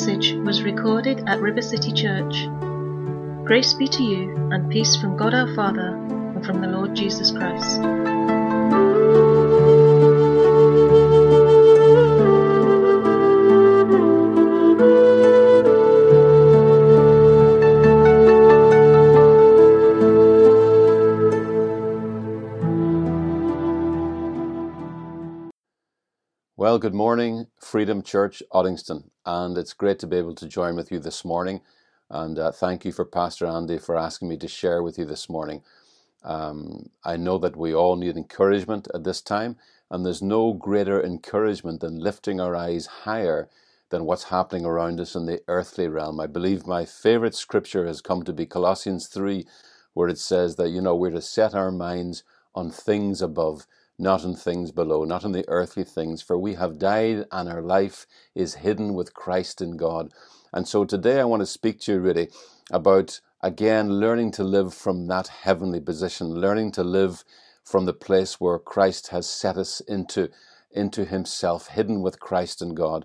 message was recorded at River City Church. Grace be to you and peace from God our Father and from the Lord Jesus Christ. Well, good morning, Freedom Church Uddingston, and it's great to be able to join with you this morning. And uh, thank you for Pastor Andy for asking me to share with you this morning. Um, I know that we all need encouragement at this time, and there's no greater encouragement than lifting our eyes higher than what's happening around us in the earthly realm. I believe my favorite scripture has come to be Colossians 3, where it says that, you know, we're to set our minds on things above not in things below, not in the earthly things, for we have died and our life is hidden with Christ in God. And so today I want to speak to you really about, again, learning to live from that heavenly position, learning to live from the place where Christ has set us into, into Himself, hidden with Christ in God.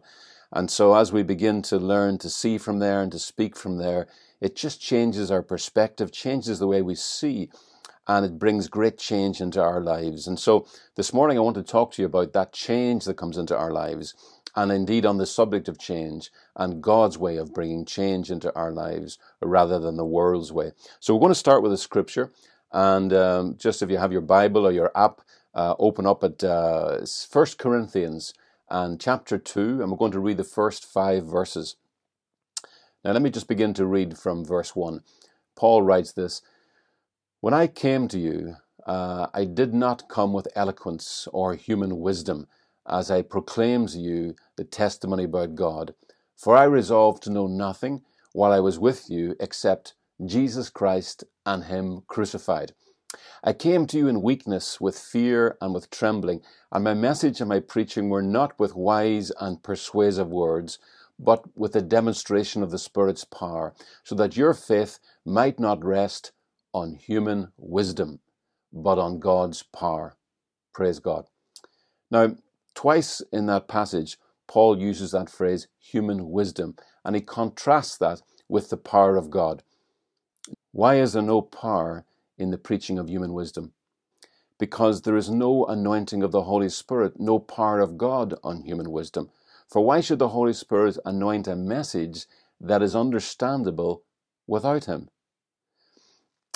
And so as we begin to learn to see from there and to speak from there, it just changes our perspective, changes the way we see and it brings great change into our lives. And so this morning I want to talk to you about that change that comes into our lives, and indeed on the subject of change and God's way of bringing change into our lives rather than the world's way. So we're going to start with a scripture, and um, just if you have your Bible or your app, uh, open up at uh, Corinthians and chapter 2, and we're going to read the first five verses. Now, let me just begin to read from verse 1. Paul writes this when I came to you, uh, I did not come with eloquence or human wisdom, as I proclaimed to you the testimony about God. For I resolved to know nothing while I was with you except Jesus Christ and Him crucified. I came to you in weakness, with fear and with trembling, and my message and my preaching were not with wise and persuasive words, but with a demonstration of the Spirit's power, so that your faith might not rest on human wisdom, but on God's power. Praise God. Now, twice in that passage, Paul uses that phrase, human wisdom, and he contrasts that with the power of God. Why is there no power in the preaching of human wisdom? Because there is no anointing of the Holy Spirit, no power of God on human wisdom. For why should the Holy Spirit anoint a message that is understandable without Him?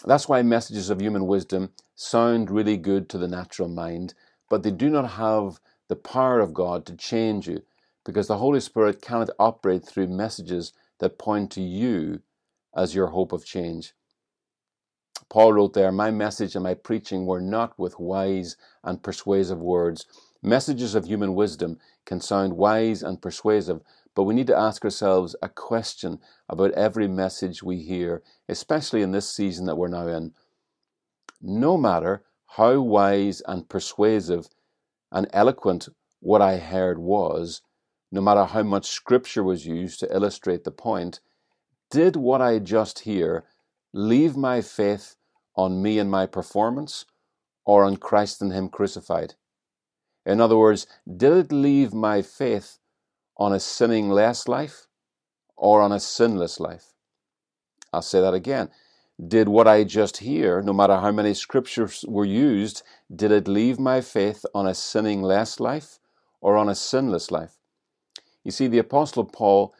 That's why messages of human wisdom sound really good to the natural mind, but they do not have the power of God to change you because the Holy Spirit cannot operate through messages that point to you as your hope of change. Paul wrote there, My message and my preaching were not with wise and persuasive words. Messages of human wisdom can sound wise and persuasive, but we need to ask ourselves a question about every message we hear, especially in this season that we're now in. No matter how wise and persuasive and eloquent what I heard was, no matter how much scripture was used to illustrate the point, did what I just hear leave my faith on me and my performance or on Christ and Him crucified? In other words, did it leave my faith on a sinning less life or on a sinless life? I'll say that again. Did what I just hear, no matter how many scriptures were used, did it leave my faith on a sinning less life or on a sinless life? You see, the Apostle Paul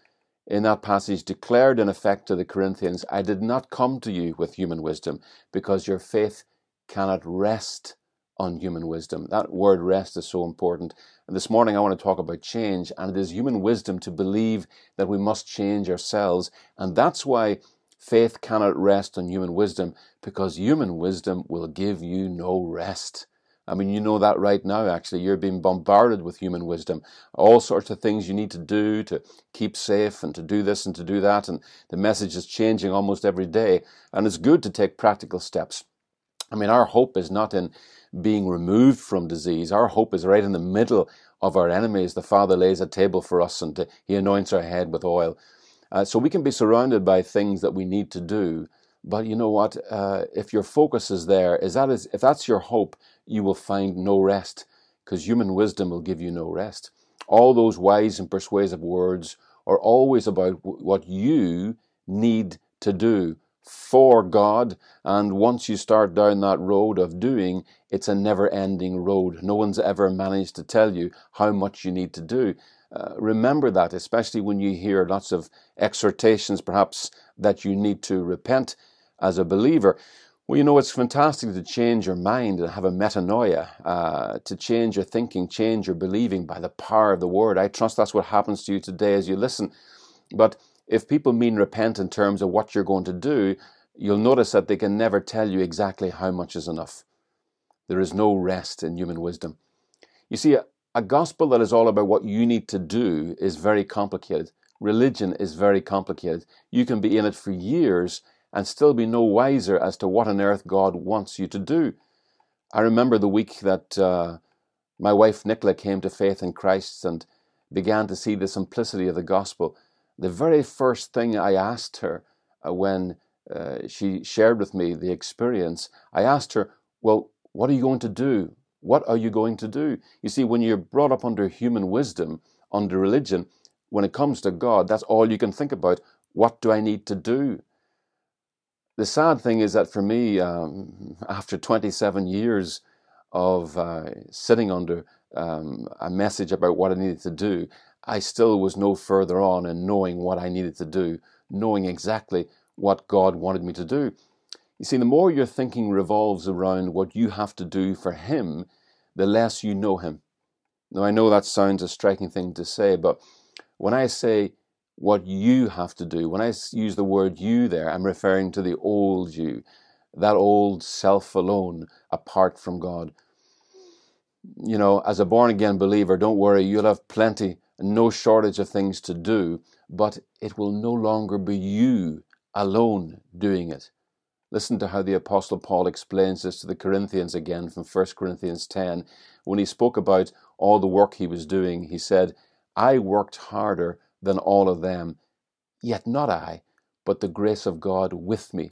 in that passage declared in effect to the Corinthians, I did not come to you with human wisdom because your faith cannot rest on human wisdom. That word rest is so important. And this morning I want to talk about change, and it is human wisdom to believe that we must change ourselves. And that's why faith cannot rest on human wisdom, because human wisdom will give you no rest. I mean, you know that right now, actually. You're being bombarded with human wisdom. All sorts of things you need to do to keep safe and to do this and to do that. And the message is changing almost every day. And it's good to take practical steps. I mean, our hope is not in being removed from disease. Our hope is right in the middle of our enemies. The Father lays a table for us and He anoints our head with oil. Uh, so we can be surrounded by things that we need to do. But you know what? Uh, if your focus is there, is that is if that's your hope, you will find no rest, because human wisdom will give you no rest. All those wise and persuasive words, are always about what you need to do for God. And once you start down that road of doing, it's a never ending road. No one's ever managed to tell you how much you need to do. Uh, remember that, especially when you hear lots of exhortations, perhaps that you need to repent as a believer. Well, you know, it's fantastic to change your mind and have a metanoia, uh, to change your thinking, change your believing by the power of the word. I trust that's what happens to you today as you listen. But if people mean repent in terms of what you're going to do, you'll notice that they can never tell you exactly how much is enough. There is no rest in human wisdom. You see, a, a gospel that is all about what you need to do is very complicated. Religion is very complicated. You can be in it for years and still be no wiser as to what on earth God wants you to do. I remember the week that uh, my wife Nicola came to faith in Christ and began to see the simplicity of the gospel. The very first thing I asked her uh, when uh, she shared with me the experience, I asked her, Well, what are you going to do? What are you going to do? You see, when you're brought up under human wisdom, under religion, when it comes to God, that's all you can think about. What do I need to do? The sad thing is that for me, um, after 27 years of uh, sitting under um, a message about what I needed to do, I still was no further on in knowing what I needed to do, knowing exactly what God wanted me to do. You see, the more your thinking revolves around what you have to do for Him, the less you know Him. Now, I know that sounds a striking thing to say, but when I say what you have to do. When I use the word you there, I'm referring to the old you, that old self alone, apart from God. You know, as a born again believer, don't worry, you'll have plenty, no shortage of things to do, but it will no longer be you alone doing it. Listen to how the Apostle Paul explains this to the Corinthians again from 1 Corinthians 10. When he spoke about all the work he was doing, he said, I worked harder than all of them. Yet not I, but the grace of God with me.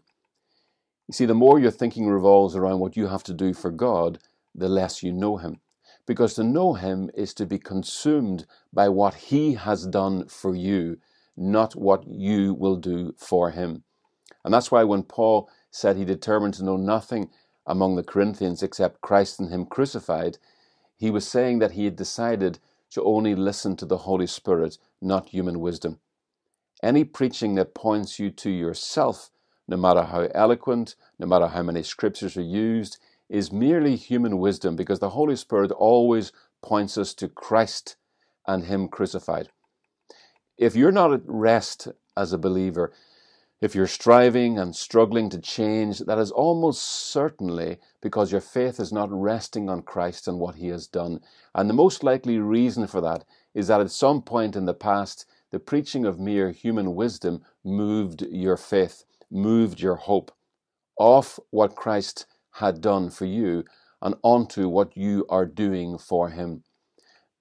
You see, the more your thinking revolves around what you have to do for God, the less you know Him. Because to know Him is to be consumed by what He has done for you, not what you will do for Him. And that's why when Paul said he determined to know nothing among the Corinthians except Christ and Him crucified, he was saying that he had decided to only listen to the Holy Spirit, not human wisdom. Any preaching that points you to yourself, no matter how eloquent, no matter how many scriptures are used, is merely human wisdom because the Holy Spirit always points us to Christ and Him crucified. If you're not at rest as a believer, if you're striving and struggling to change, that is almost certainly because your faith is not resting on Christ and what He has done. And the most likely reason for that is that at some point in the past, the preaching of mere human wisdom moved your faith, moved your hope off what Christ had done for you and onto what you are doing for Him.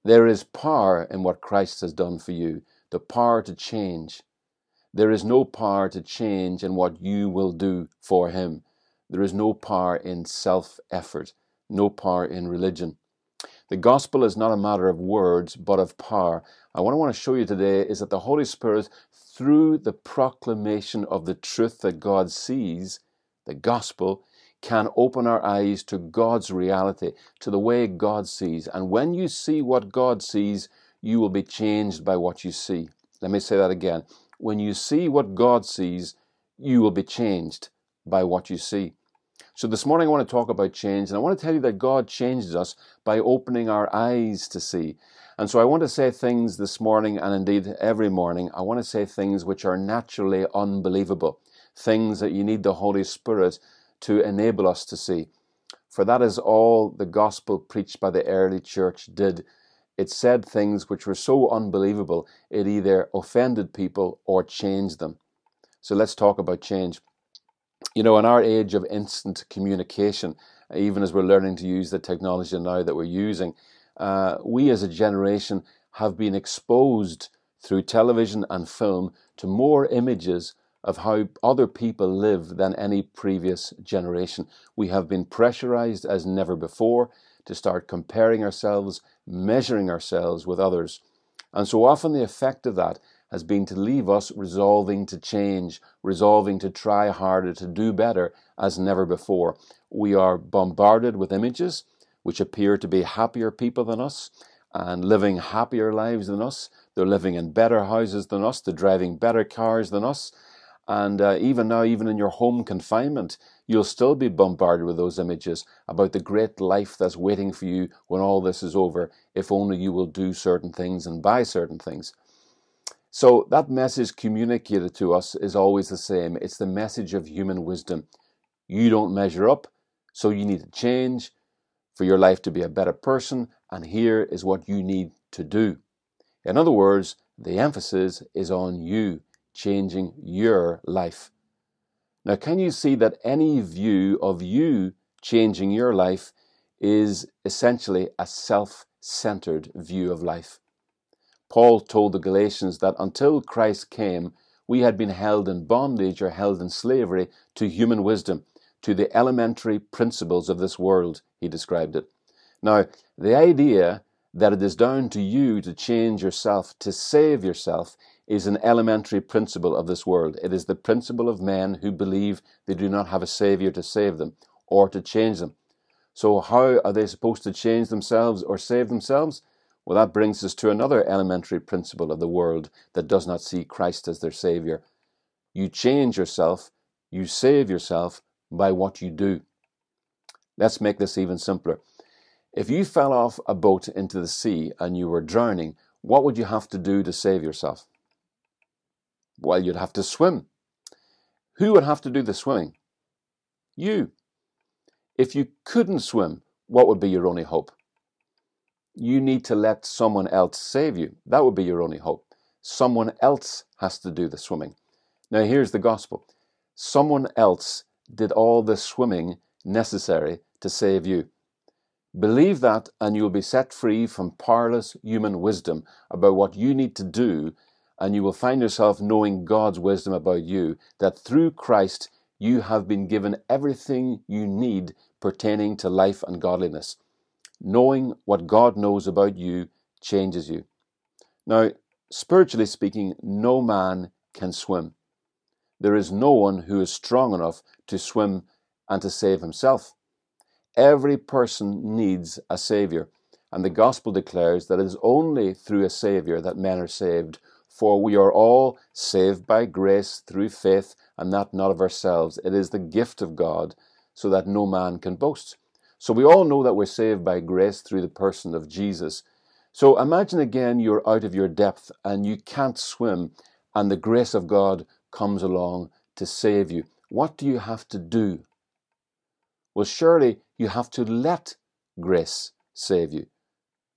There is power in what Christ has done for you, the power to change there is no power to change in what you will do for Him. There is no power in self effort, no power in religion. The gospel is not a matter of words, but of power. And what I want to show you today is that the Holy Spirit, through the proclamation of the truth that God sees, the gospel, can open our eyes to God's reality, to the way God sees. And when you see what God sees, you will be changed by what you see. Let me say that again when you see what God sees, you will be changed by what you see. So this morning I want to talk about change, and I want to tell you that God changes us by opening our eyes to see. And so I want to say things this morning, and indeed every morning, I want to say things which are naturally unbelievable, things that you need the Holy Spirit to enable us to see. For that is all the gospel preached by the early church did it said things which were so unbelievable, it either offended people or changed them. So let's talk about change. You know, in our age of instant communication, even as we're learning to use the technology now that we're using, uh, we as a generation have been exposed through television and film to more images of how other people live than any previous generation. We have been pressurized as never before to start comparing ourselves, measuring ourselves with others. And so often the effect of that has been to leave us resolving to change, resolving to try harder, to do better as never before. We are bombarded with images which appear to be happier people than us and living happier lives than us. They're living in better houses than us, they're driving better cars than us. And uh, even now, even in your home confinement, you'll still be bombarded with those images about the great life that's waiting for you when all this is over, if only you will do certain things and buy certain things. So, that message communicated to us is always the same it's the message of human wisdom. You don't measure up, so you need to change for your life to be a better person, and here is what you need to do. In other words, the emphasis is on you changing your life. Now, can you see that any view of you changing your life is essentially a self centered view of life? Paul told the Galatians that until Christ came, we had been held in bondage or held in slavery to human wisdom, to the elementary principles of this world, he described it. Now, the idea that it is down to you to change yourself, to save yourself, is an elementary principle of this world. It is the principle of men who believe they do not have a Savior to save them or to change them. So, how are they supposed to change themselves or save themselves? Well, that brings us to another elementary principle of the world that does not see Christ as their Savior. You change yourself, you save yourself by what you do. Let's make this even simpler. If you fell off a boat into the sea and you were drowning, what would you have to do to save yourself? Well, you'd have to swim. Who would have to do the swimming? You. If you couldn't swim, what would be your only hope? You need to let someone else save you. That would be your only hope. Someone else has to do the swimming. Now, here's the gospel someone else did all the swimming necessary to save you. Believe that, and you'll be set free from powerless human wisdom about what you need to do, and you will find yourself knowing God's wisdom about you, that through Christ you have been given everything you need pertaining to life and godliness. Knowing what God knows about you changes you. Now, spiritually speaking, no man can swim. There is no one who is strong enough to swim and to save himself. Every person needs a Saviour, and the Gospel declares that it is only through a Saviour that men are saved. For we are all saved by grace through faith, and that not of ourselves. It is the gift of God, so that no man can boast. So we all know that we're saved by grace through the person of Jesus. So imagine again you're out of your depth and you can't swim, and the grace of God comes along to save you. What do you have to do? Well, surely you have to let grace save you.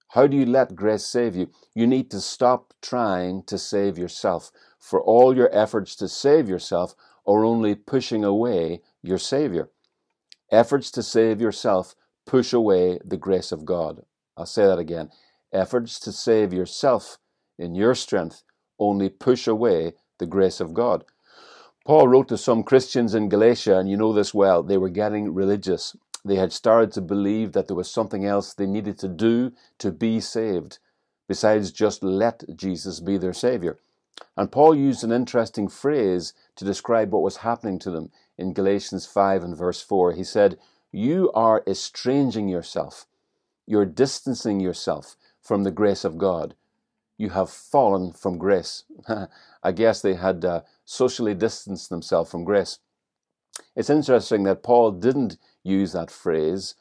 How do you let grace save you? You need to stop trying to save yourself, for all your efforts to save yourself are only pushing away your Savior. Efforts to save yourself push away the grace of God. I'll say that again. Efforts to save yourself in your strength only push away the grace of God. Paul wrote to some Christians in Galatia, and you know this well, they were getting religious. They had started to believe that there was something else they needed to do to be saved, besides just let Jesus be their Savior. And Paul used an interesting phrase to describe what was happening to them in Galatians 5 and verse 4. He said, You are estranging yourself, you're distancing yourself from the grace of God. You have fallen from grace. I guess they had uh, socially distanced themselves from grace. It's interesting that Paul didn't use that phrase,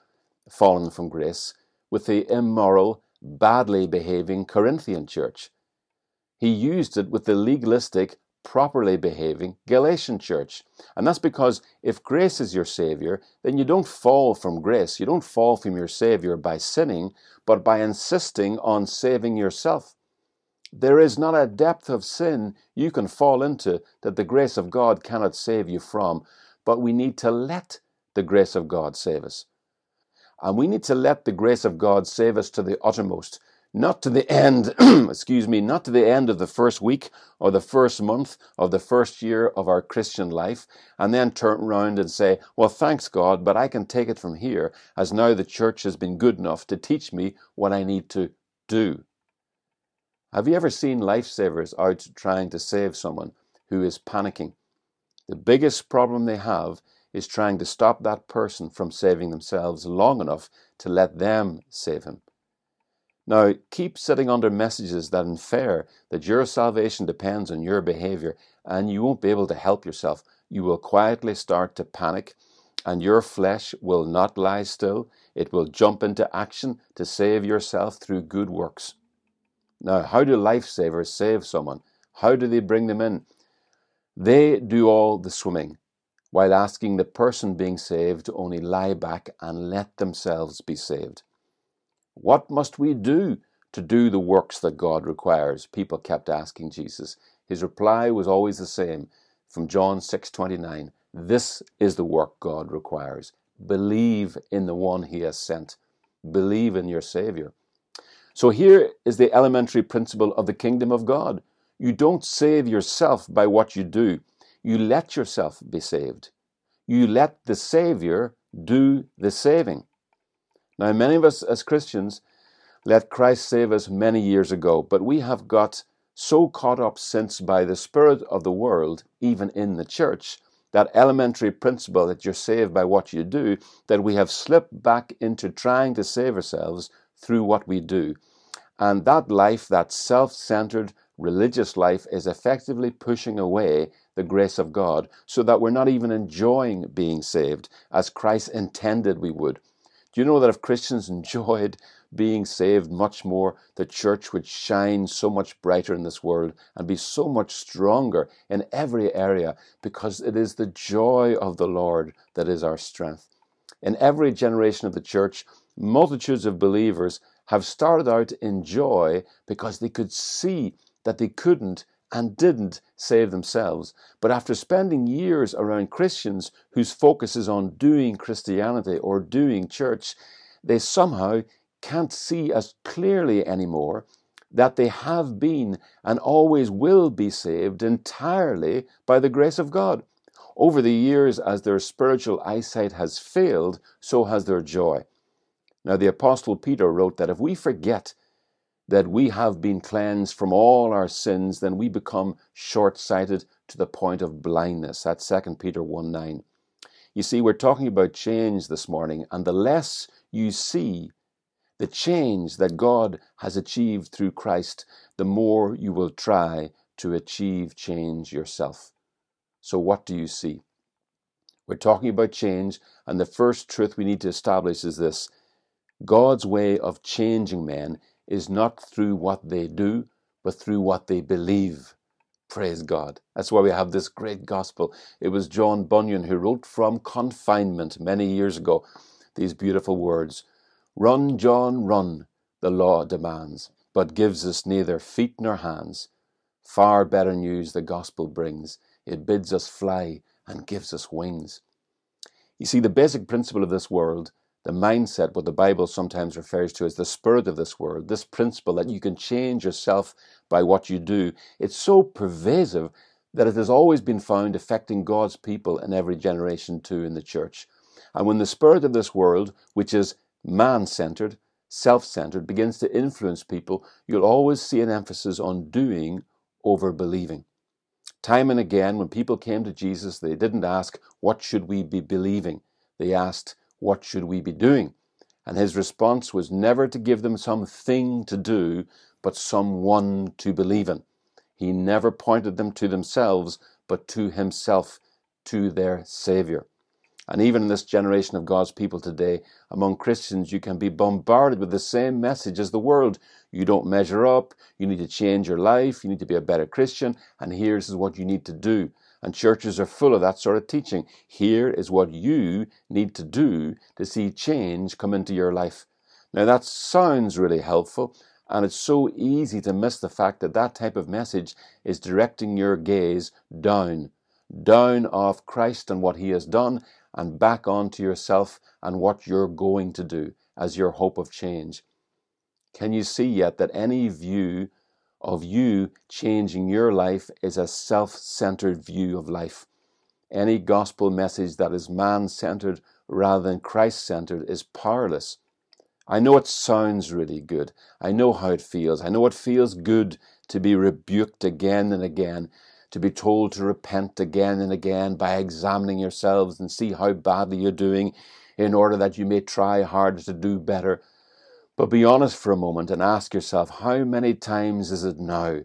fallen from grace, with the immoral, badly behaving Corinthian church. He used it with the legalistic, properly behaving Galatian church. And that's because if grace is your Savior, then you don't fall from grace. You don't fall from your Savior by sinning, but by insisting on saving yourself. There is not a depth of sin you can fall into that the grace of God cannot save you from, but we need to let the grace of God save us. And we need to let the grace of God save us to the uttermost, not to the end, excuse me, not to the end of the first week or the first month of the first year of our Christian life, and then turn around and say, Well, thanks God, but I can take it from here, as now the church has been good enough to teach me what I need to do. Have you ever seen lifesavers out trying to save someone who is panicking? The biggest problem they have is trying to stop that person from saving themselves long enough to let them save him. Now, keep sitting under messages that infer that your salvation depends on your behavior and you won't be able to help yourself. You will quietly start to panic and your flesh will not lie still. It will jump into action to save yourself through good works. Now, how do lifesavers save someone? How do they bring them in? They do all the swimming, while asking the person being saved to only lie back and let themselves be saved. What must we do to do the works that God requires? People kept asking Jesus. His reply was always the same from John 6:29. This is the work God requires. Believe in the one he has sent. Believe in your savior. So here is the elementary principle of the kingdom of God. You don't save yourself by what you do. You let yourself be saved. You let the Savior do the saving. Now, many of us as Christians let Christ save us many years ago, but we have got so caught up since by the spirit of the world, even in the church, that elementary principle that you're saved by what you do, that we have slipped back into trying to save ourselves through what we do. And that life, that self centered religious life, is effectively pushing away the grace of God so that we're not even enjoying being saved as Christ intended we would. Do you know that if Christians enjoyed being saved much more, the church would shine so much brighter in this world and be so much stronger in every area because it is the joy of the Lord that is our strength. In every generation of the church, multitudes of believers have started out in joy because they could see that they couldn't and didn't save themselves. But after spending years around Christians whose focus is on doing Christianity or doing church, they somehow can't see as clearly anymore that they have been and always will be saved entirely by the grace of God. Over the years, as their spiritual eyesight has failed, so has their joy. Now, the Apostle Peter wrote that if we forget that we have been cleansed from all our sins, then we become short sighted to the point of blindness. That's 2 Peter 1 9. You see, we're talking about change this morning, and the less you see the change that God has achieved through Christ, the more you will try to achieve change yourself. So, what do you see? We're talking about change, and the first truth we need to establish is this God's way of changing men is not through what they do, but through what they believe. Praise God. That's why we have this great gospel. It was John Bunyan who wrote from confinement many years ago these beautiful words Run, John, run, the law demands, but gives us neither feet nor hands. Far better news the gospel brings. It bids us fly and gives us wings. You see, the basic principle of this world the mindset, what the Bible sometimes refers to as the spirit of this world, this principle that you can change yourself by what you do, it's so pervasive that it has always been found affecting God's people in every generation too in the church. And when the spirit of this world, which is man centered, self centered, begins to influence people, you'll always see an emphasis on doing over believing. Time and again, when people came to Jesus, they didn't ask, What should we be believing? They asked, what should we be doing? And his response was never to give them some thing to do, but someone to believe in. He never pointed them to themselves, but to himself, to their Savior. And even in this generation of God's people today, among Christians, you can be bombarded with the same message as the world. You don't measure up, you need to change your life, you need to be a better Christian, and here's what you need to do. And churches are full of that sort of teaching. Here is what you need to do to see change come into your life. Now, that sounds really helpful, and it's so easy to miss the fact that that type of message is directing your gaze down, down off Christ and what He has done, and back onto yourself and what you're going to do as your hope of change. Can you see yet that any view of you changing your life is a self centered view of life. Any gospel message that is man centered rather than Christ centered is powerless. I know it sounds really good. I know how it feels. I know it feels good to be rebuked again and again, to be told to repent again and again by examining yourselves and see how badly you're doing in order that you may try harder to do better. But be honest for a moment and ask yourself how many times is it now,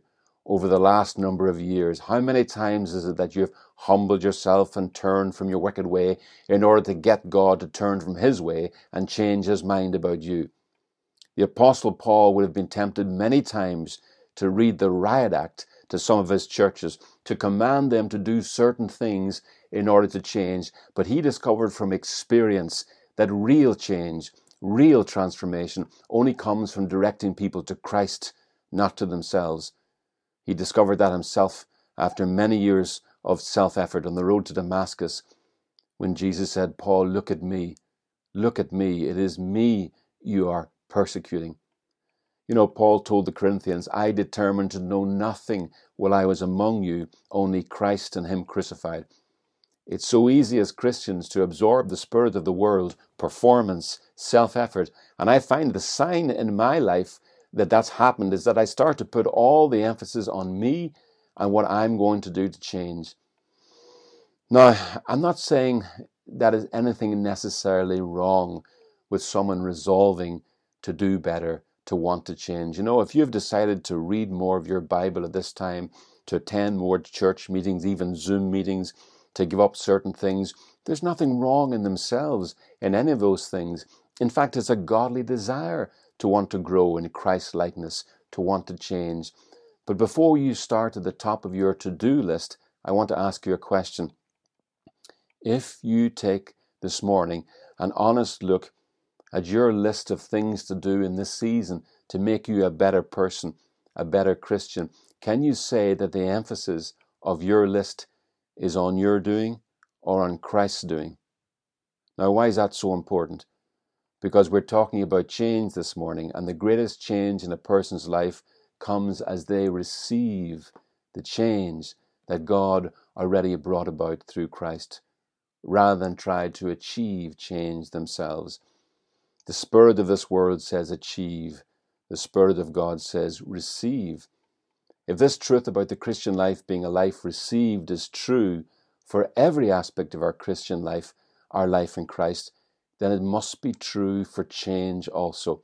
over the last number of years, how many times is it that you've humbled yourself and turned from your wicked way in order to get God to turn from his way and change his mind about you? The Apostle Paul would have been tempted many times to read the riot act to some of his churches to command them to do certain things in order to change. But he discovered from experience that real change, real transformation, only comes from directing people to Christ, not to themselves. He discovered that himself after many years of self effort on the road to Damascus when Jesus said, Paul, look at me. Look at me. It is me you are persecuting. You know, Paul told the Corinthians, I determined to know nothing while I was among you, only Christ and Him crucified. It's so easy as Christians to absorb the spirit of the world, performance, self effort. And I find the sign in my life that that's happened is that I start to put all the emphasis on me and what I'm going to do to change. Now, I'm not saying that is anything necessarily wrong with someone resolving to do better to want to change. You know, if you've decided to read more of your Bible at this time, to attend more church meetings, even Zoom meetings, to give up certain things, there's nothing wrong in themselves in any of those things. In fact, it's a godly desire to want to grow in Christ likeness, to want to change. But before you start at the top of your to do list, I want to ask you a question. If you take this morning an honest look at your list of things to do in this season to make you a better person, a better Christian, can you say that the emphasis of your list is on your doing or on Christ's doing? Now, why is that so important? Because we're talking about change this morning, and the greatest change in a person's life comes as they receive the change that God already brought about through Christ, rather than try to achieve change themselves. The spirit of this world says achieve. The spirit of God says receive. If this truth about the Christian life being a life received is true for every aspect of our Christian life, our life in Christ, then it must be true for change also.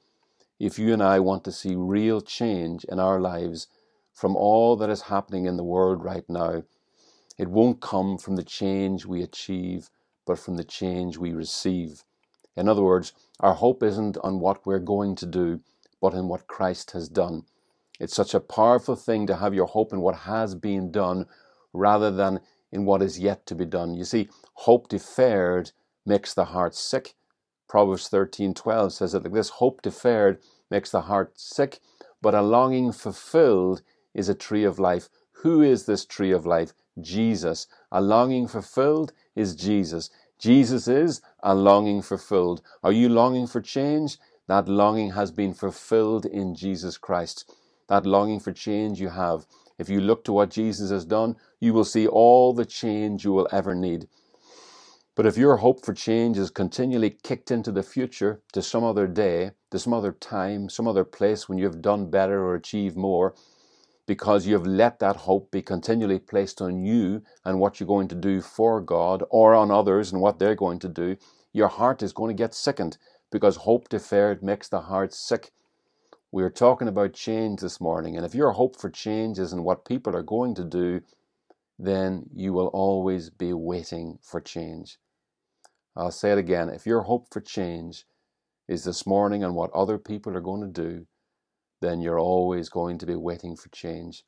If you and I want to see real change in our lives from all that is happening in the world right now, it won't come from the change we achieve, but from the change we receive. In other words, our hope isn't on what we're going to do, but in what Christ has done. It's such a powerful thing to have your hope in what has been done rather than in what is yet to be done. You see, hope deferred makes the heart sick. Proverbs 13:12 says that like this hope deferred makes the heart sick, but a longing fulfilled is a tree of life. Who is this tree of life? Jesus. A longing fulfilled is Jesus. Jesus is a longing fulfilled. Are you longing for change? That longing has been fulfilled in Jesus Christ. That longing for change you have. If you look to what Jesus has done, you will see all the change you will ever need. But if your hope for change is continually kicked into the future to some other day, to some other time, some other place when you have done better or achieved more, because you have let that hope be continually placed on you and what you're going to do for God or on others and what they're going to do, your heart is going to get sickened because hope deferred makes the heart sick. We are talking about change this morning, and if your hope for change is in what people are going to do, then you will always be waiting for change. I'll say it again if your hope for change is this morning and what other people are going to do, then you're always going to be waiting for change.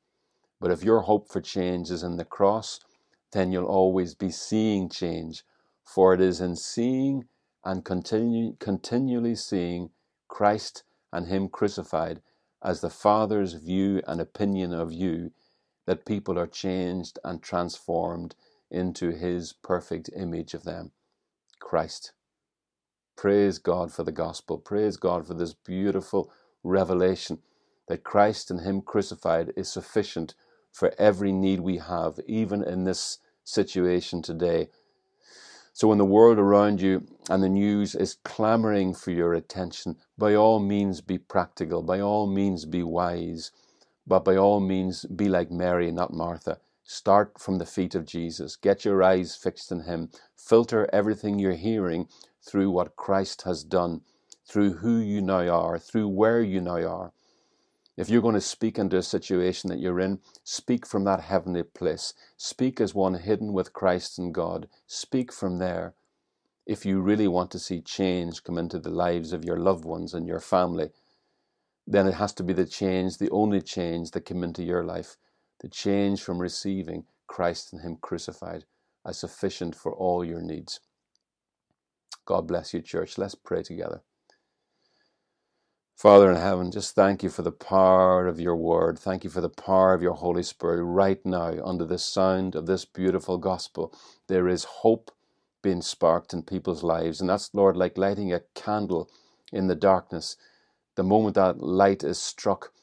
But if your hope for change is in the cross, then you'll always be seeing change, for it is in seeing and continue, continually seeing Christ and Him crucified as the Father's view and opinion of you that people are changed and transformed into His perfect image of them, Christ. Praise God for the gospel. Praise God for this beautiful revelation that Christ and Him crucified is sufficient for every need we have, even in this situation today. So when the world around you and the news is clamoring for your attention, by all means be practical, by all means be wise, but by all means be like Mary, not Martha. Start from the feet of Jesus. Get your eyes fixed on Him. Filter everything you're hearing through what Christ has done, through who you now are, through where you now are. If you're going to speak into a situation that you're in, speak from that heavenly place. Speak as one hidden with Christ and God. Speak from there. If you really want to see change come into the lives of your loved ones and your family, then it has to be the change, the only change that came into your life, the change from receiving Christ and Him crucified as sufficient for all your needs. God bless you, church. Let's pray together. Father in heaven, just thank you for the power of your word. Thank you for the power of your Holy Spirit right now under the sound of this beautiful gospel. There is hope being sparked in people's lives. And that's, Lord, like lighting a candle in the darkness. The moment that light is struck,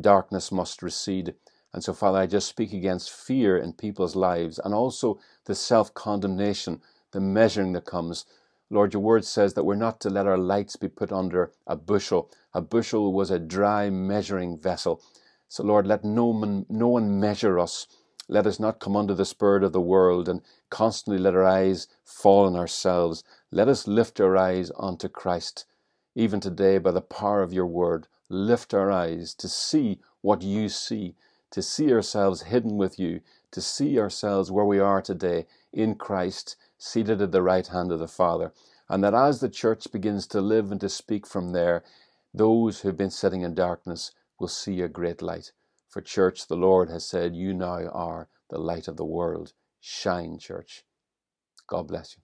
darkness must recede. And so, Father, I just speak against fear in people's lives and also the self condemnation, the measuring that comes. Lord, your word says that we're not to let our lights be put under a bushel. A bushel was a dry measuring vessel. So, Lord, let no one, no one measure us. Let us not come under the spirit of the world and constantly let our eyes fall on ourselves. Let us lift our eyes unto Christ. Even today, by the power of your word, lift our eyes to see what you see, to see ourselves hidden with you, to see ourselves where we are today in Christ seated at the right hand of the Father. And that as the church begins to live and to speak from there, those who have been sitting in darkness will see a great light. For, church, the Lord has said, You now are the light of the world. Shine, church. God bless you.